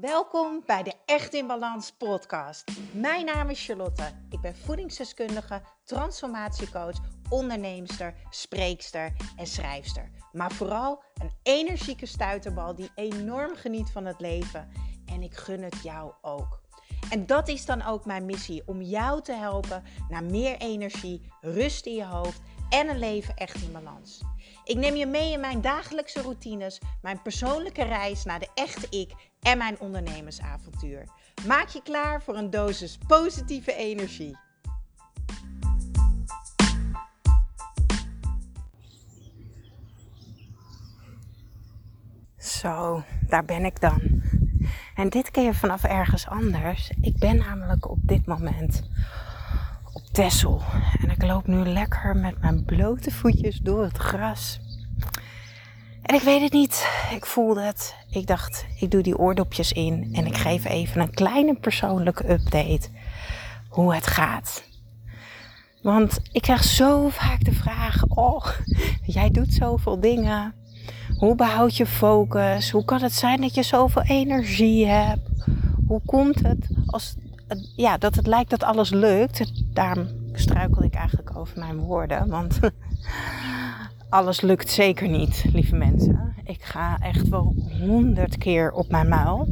Welkom bij de Echt in Balans podcast. Mijn naam is Charlotte. Ik ben voedingsdeskundige, transformatiecoach, onderneemster, spreekster en schrijfster. Maar vooral een energieke stuiterbal die enorm geniet van het leven. En ik gun het jou ook. En dat is dan ook mijn missie: om jou te helpen naar meer energie, rust in je hoofd en een leven echt in balans. Ik neem je mee in mijn dagelijkse routines, mijn persoonlijke reis naar de echte ik en mijn ondernemersavontuur. Maak je klaar voor een dosis positieve energie. Zo, daar ben ik dan. En dit keer vanaf ergens anders. Ik ben namelijk op dit moment op Tessel. En ik loop nu lekker met mijn blote voetjes door het gras. En ik weet het niet. Ik voelde het. Ik dacht, ik doe die oordopjes in en ik geef even een kleine persoonlijke update hoe het gaat. Want ik krijg zo vaak de vraag: Oh, jij doet zoveel dingen. Hoe behoud je focus? Hoe kan het zijn dat je zoveel energie hebt? Hoe komt het als, ja, dat het lijkt dat alles lukt? Daarom struikel ik eigenlijk over mijn woorden. Want alles lukt zeker niet, lieve mensen. Ik ga echt wel honderd keer op mijn muil.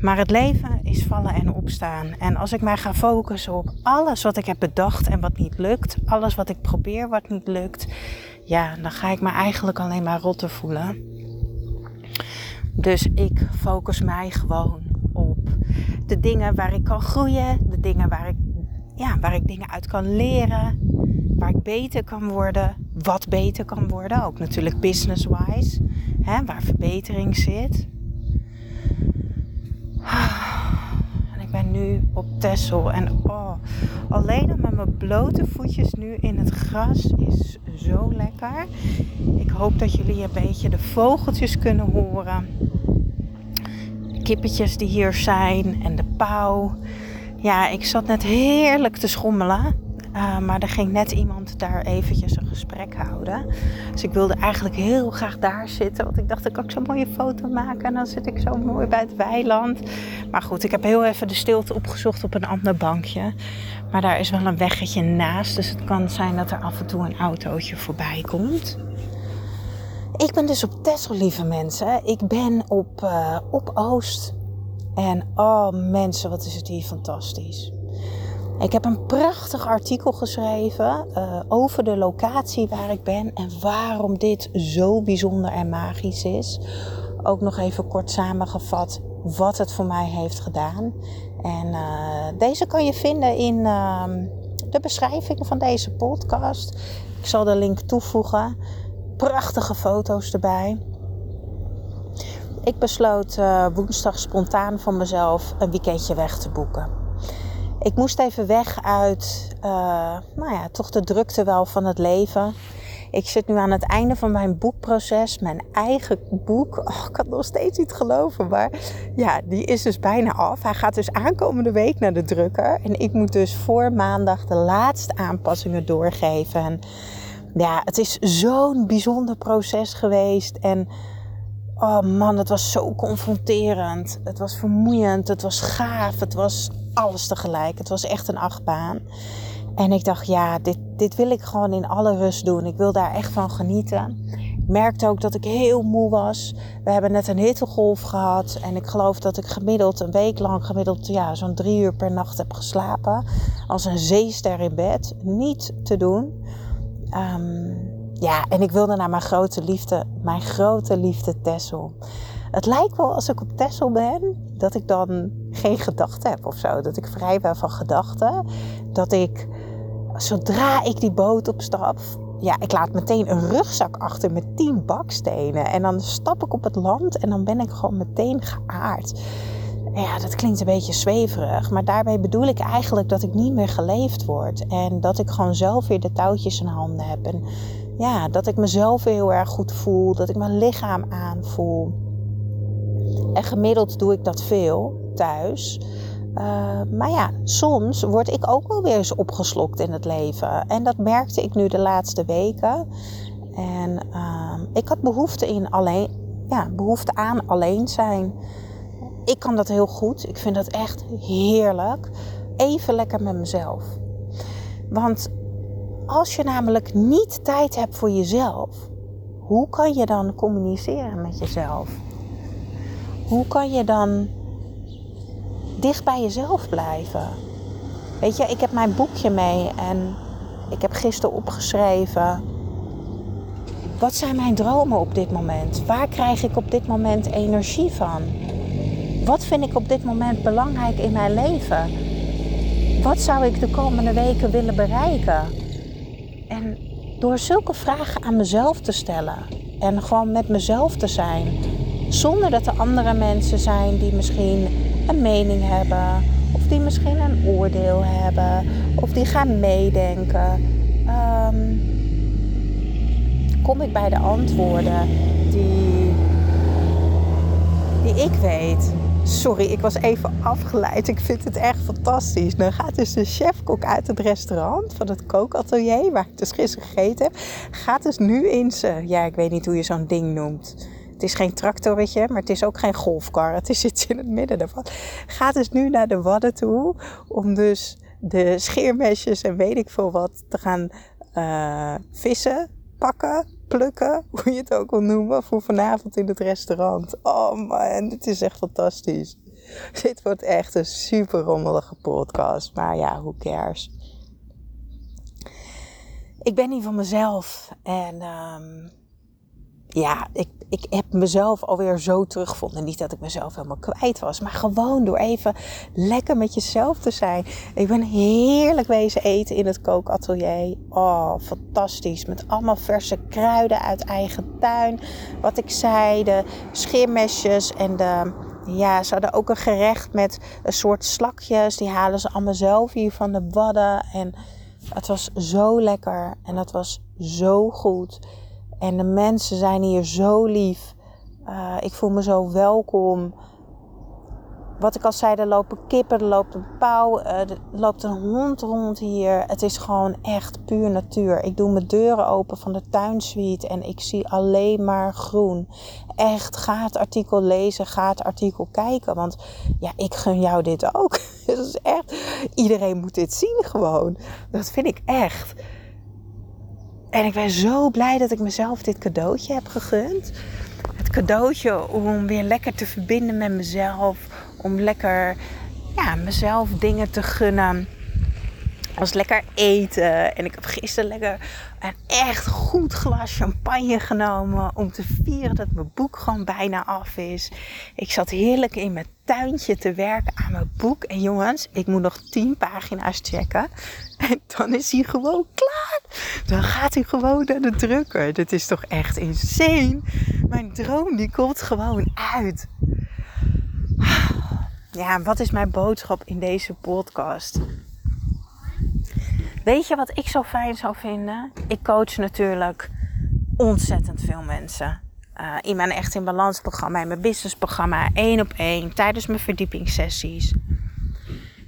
Maar het leven is vallen en opstaan. En als ik mij ga focussen op alles wat ik heb bedacht en wat niet lukt, alles wat ik probeer wat niet lukt, ja, dan ga ik me eigenlijk alleen maar rotter voelen. Dus ik focus mij gewoon op de dingen waar ik kan groeien, de dingen waar ik, ja, waar ik dingen uit kan leren, waar ik beter kan worden, wat beter kan worden, ook natuurlijk business-wise, waar verbetering zit. En ik ben nu op Tessel en oh, alleen met mijn blote voetjes nu in het gras is zo lekker. Ik hoop dat jullie een beetje de vogeltjes kunnen horen. Kippetjes die hier zijn en de pauw. Ja, ik zat net heerlijk te schommelen. Uh, maar er ging net iemand daar eventjes een gesprek houden. Dus ik wilde eigenlijk heel graag daar zitten. Want ik dacht, ik kan zo'n mooie foto maken. En dan zit ik zo mooi bij het weiland. Maar goed, ik heb heel even de stilte opgezocht op een ander bankje. Maar daar is wel een weggetje naast. Dus het kan zijn dat er af en toe een autootje voorbij komt. Ik ben dus op Texel, lieve mensen. Ik ben op, uh, op Oost. En oh mensen, wat is het hier fantastisch. Ik heb een prachtig artikel geschreven uh, over de locatie waar ik ben en waarom dit zo bijzonder en magisch is. Ook nog even kort samengevat wat het voor mij heeft gedaan. En uh, deze kan je vinden in uh, de beschrijving van deze podcast. Ik zal de link toevoegen. Prachtige foto's erbij. Ik besloot uh, woensdag spontaan van mezelf een weekendje weg te boeken. Ik moest even weg uit, uh, nou ja, toch de drukte wel van het leven. Ik zit nu aan het einde van mijn boekproces, mijn eigen boek. Oh, ik kan nog steeds niet geloven, maar ja, die is dus bijna af. Hij gaat dus aankomende week naar de drukker. En ik moet dus voor maandag de laatste aanpassingen doorgeven. En ja, het is zo'n bijzonder proces geweest. En oh man, het was zo confronterend. Het was vermoeiend, het was gaaf, het was alles tegelijk. Het was echt een achtbaan. En ik dacht, ja, dit, dit wil ik gewoon in alle rust doen. Ik wil daar echt van genieten. Ik merkte ook dat ik heel moe was. We hebben net een hittegolf gehad. En ik geloof dat ik gemiddeld een week lang gemiddeld ja, zo'n drie uur per nacht heb geslapen. Als een zeester in bed. Niet te doen. Um, ja, en ik wilde naar mijn grote liefde, mijn grote liefde Tessel. Het lijkt wel als ik op Tessel ben, dat ik dan geen gedachten heb of zo. Dat ik vrij ben van gedachten. Dat ik, zodra ik die boot opstap, ja, ik laat meteen een rugzak achter met tien bakstenen. En dan stap ik op het land en dan ben ik gewoon meteen geaard. Ja, dat klinkt een beetje zweverig, maar daarbij bedoel ik eigenlijk dat ik niet meer geleefd word. En dat ik gewoon zelf weer de touwtjes in handen heb. En ja, dat ik mezelf heel erg goed voel, dat ik mijn lichaam aanvoel. En gemiddeld doe ik dat veel thuis. Uh, maar ja, soms word ik ook wel weer eens opgeslokt in het leven. En dat merkte ik nu de laatste weken. En uh, ik had behoefte, in alleen, ja, behoefte aan alleen zijn. ik kan dat heel goed. Ik vind dat echt heerlijk. Even lekker met mezelf. Want als je namelijk niet tijd hebt voor jezelf, hoe kan je dan communiceren met jezelf? Hoe kan je dan dicht bij jezelf blijven? Weet je, ik heb mijn boekje mee en ik heb gisteren opgeschreven. Wat zijn mijn dromen op dit moment? Waar krijg ik op dit moment energie van? Wat vind ik op dit moment belangrijk in mijn leven? Wat zou ik de komende weken willen bereiken? En door zulke vragen aan mezelf te stellen en gewoon met mezelf te zijn, zonder dat er andere mensen zijn die misschien een mening hebben, of die misschien een oordeel hebben, of die gaan meedenken, ehm, kom ik bij de antwoorden die, die ik weet. Sorry, ik was even afgeleid. Ik vind het echt fantastisch. Dan gaat dus de chefkok uit het restaurant van het kookatelier, waar ik dus gisteren gegeten heb, gaat dus nu in zijn, ja, ik weet niet hoe je zo'n ding noemt. Het is geen tractoretje, maar het is ook geen golfkar. Het is iets in het midden daarvan. Gaat dus nu naar de Wadden toe om dus de scheermesjes en weet ik veel wat te gaan uh, vissen, pakken, plukken, hoe je het ook wil noemen, voor vanavond in het restaurant. Oh man, dit is echt fantastisch. Dit wordt echt een super rommelige podcast, maar ja, who cares. Ik ben niet van mezelf en um, ja, ik, ik heb mezelf alweer zo teruggevonden. Niet dat ik mezelf helemaal kwijt was, maar gewoon door even lekker met jezelf te zijn. Ik ben heerlijk wezen eten in het kookatelier. Oh, fantastisch. Met allemaal verse kruiden uit eigen tuin. Wat ik zei, de scheermesjes en de. Ja, ze hadden ook een gerecht met een soort slakjes. Die halen ze allemaal zelf hier van de wadden. En het was zo lekker en het was zo goed. En de mensen zijn hier zo lief. Uh, ik voel me zo welkom. Wat ik al zei, er lopen kippen, er loopt een pauw, uh, er loopt een hond rond hier. Het is gewoon echt puur natuur. Ik doe mijn deuren open van de tuinsuite en ik zie alleen maar groen. Echt, ga het artikel lezen, ga het artikel kijken. Want ja, ik gun jou dit ook. Is echt, iedereen moet dit zien gewoon. Dat vind ik echt. En ik ben zo blij dat ik mezelf dit cadeautje heb gegund. Het cadeautje om weer lekker te verbinden met mezelf. Om lekker ja, mezelf dingen te gunnen. Als lekker eten. En ik heb gisteren lekker een echt goed glas champagne genomen. Om te vieren dat mijn boek gewoon bijna af is. Ik zat heerlijk in mijn tuintje te werken aan mijn boek. En jongens, ik moet nog 10 pagina's checken. En dan is hij gewoon klaar. Dan gaat hij gewoon naar de drukker. Dit is toch echt insane. Mijn droom die komt gewoon uit. Ja, wat is mijn boodschap in deze podcast? Weet je wat ik zo fijn zou vinden? Ik coach natuurlijk ontzettend veel mensen. Uh, in mijn Echt in Balans programma, in mijn business programma, één op één, tijdens mijn verdiepingssessies.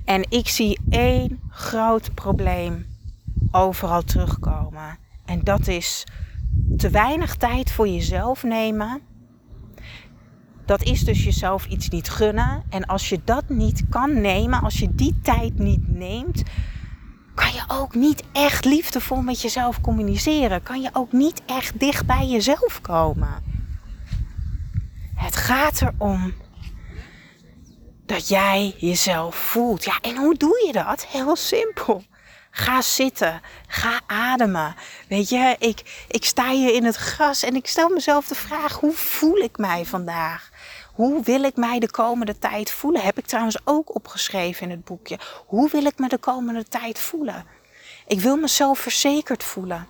En ik zie één groot probleem overal terugkomen. En dat is te weinig tijd voor jezelf nemen. Dat is dus jezelf iets niet gunnen. En als je dat niet kan nemen, als je die tijd niet neemt, kan je ook niet echt liefdevol met jezelf communiceren. Kan je ook niet echt dicht bij jezelf komen. Het gaat erom dat jij jezelf voelt. Ja, en hoe doe je dat? Heel simpel. Ga zitten. Ga ademen. Weet je, ik, ik sta hier in het gras en ik stel mezelf de vraag: hoe voel ik mij vandaag? Hoe wil ik mij de komende tijd voelen? Heb ik trouwens ook opgeschreven in het boekje. Hoe wil ik me de komende tijd voelen? Ik wil mezelf verzekerd voelen.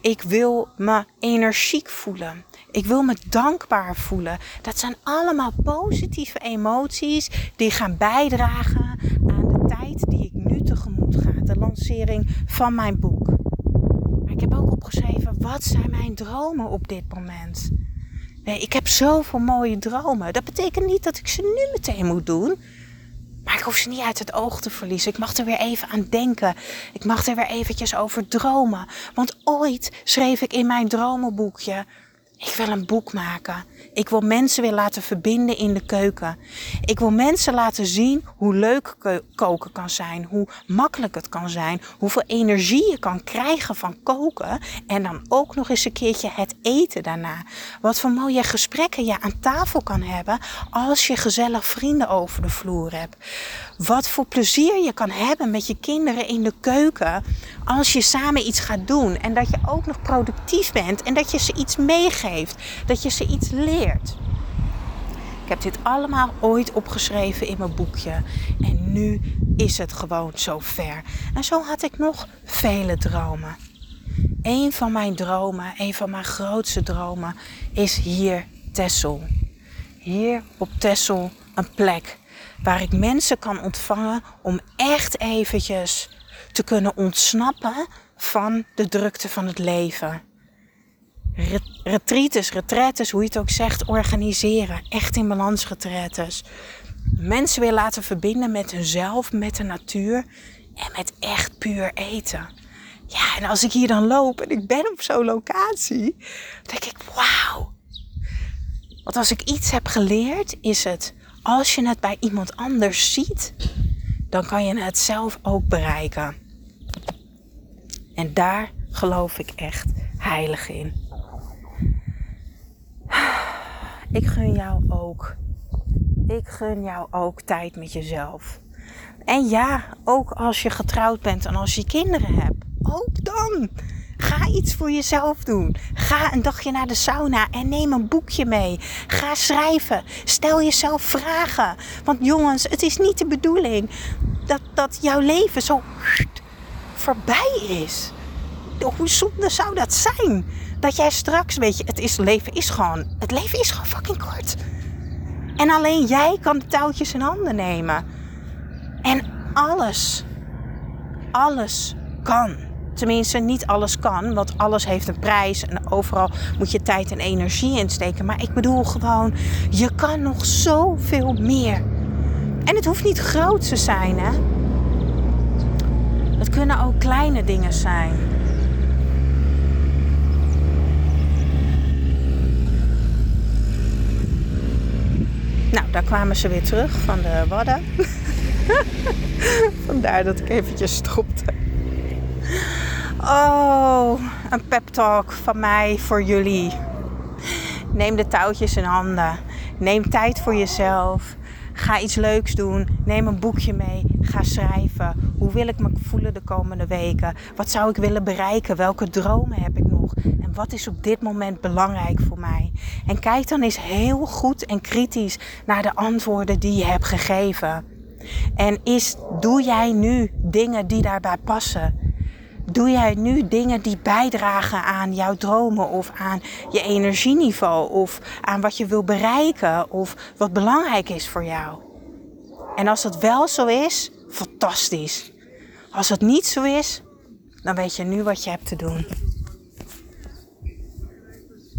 Ik wil me energiek voelen. Ik wil me dankbaar voelen. Dat zijn allemaal positieve emoties die gaan bijdragen aan de tijd die ik nu tegemoet ga. De lancering van mijn boek. Maar ik heb ook opgeschreven, wat zijn mijn dromen op dit moment? Nee, ik heb zoveel mooie dromen. Dat betekent niet dat ik ze nu meteen moet doen. Maar ik hoef ze niet uit het oog te verliezen. Ik mag er weer even aan denken. Ik mag er weer eventjes over dromen. Want ooit schreef ik in mijn dromenboekje Ik wil een boek maken. Ik wil mensen weer laten verbinden in de keuken. Ik wil mensen laten zien hoe leuk koken kan zijn. Hoe makkelijk het kan zijn. Hoeveel energie je kan krijgen van koken. En dan ook nog eens een keertje het eten daarna. Wat voor mooie gesprekken je aan tafel kan hebben als je gezellig vrienden over de vloer hebt. Wat voor plezier je kan hebben met je kinderen in de keuken als je samen iets gaat doen. En dat je ook nog productief bent en dat je ze iets meegeeft. Dat je ze iets leert. Ik heb dit allemaal ooit opgeschreven in mijn boekje. En nu is het gewoon zo ver. En zo had ik nog vele dromen. Een van mijn dromen, een van mijn grootste dromen, is hier Tessel. Hier op Tessel een plek waar ik mensen kan ontvangen om echt eventjes te kunnen ontsnappen van de drukte van het leven. Retreats, retretes, hoe je het ook zegt, organiseren. Echt in balans retretes. Mensen weer laten verbinden met hunzelf, met de natuur en met echt puur eten. Ja, en als ik hier dan loop en ik ben op zo'n locatie, denk ik, wauw. Want als ik iets heb geleerd, is het als je het bij iemand anders ziet, dan kan je het zelf ook bereiken. En daar geloof ik echt heilig in. Ik gun jou ook. Ik gun jou ook tijd met jezelf. En ja, ook als je getrouwd bent en als je kinderen hebt. Ook dan. Ga iets voor jezelf doen. Ga een dagje naar de sauna en neem een boekje mee. Ga schrijven. Stel jezelf vragen. Want jongens, het is niet de bedoeling dat, dat jouw leven zo voorbij is. Hoe zonde zou dat zijn? Dat jij straks, weet je, het is, leven is gewoon, het leven is gewoon fucking kort. En alleen jij kan de touwtjes in handen nemen. En alles, alles kan. Tenminste, niet alles kan, want alles heeft een prijs en overal moet je tijd en energie insteken. Maar ik bedoel gewoon, je kan nog zoveel meer. En het hoeft niet groot te zijn, hè? Het kunnen ook kleine dingen zijn. Nou, daar kwamen ze weer terug van de Wadden. Vandaar dat ik eventjes stopte. Oh, een pep talk van mij voor jullie. Neem de touwtjes in handen. Neem tijd voor jezelf. Ga iets leuks doen. Neem een boekje mee. Ga schrijven. Hoe wil ik me voelen de komende weken? Wat zou ik willen bereiken? Welke dromen heb ik? Wat is op dit moment belangrijk voor mij? En kijk dan eens heel goed en kritisch naar de antwoorden die je hebt gegeven. En is, doe jij nu dingen die daarbij passen? Doe jij nu dingen die bijdragen aan jouw dromen of aan je energieniveau of aan wat je wil bereiken of wat belangrijk is voor jou? En als het wel zo is, fantastisch. Als het niet zo is, dan weet je nu wat je hebt te doen.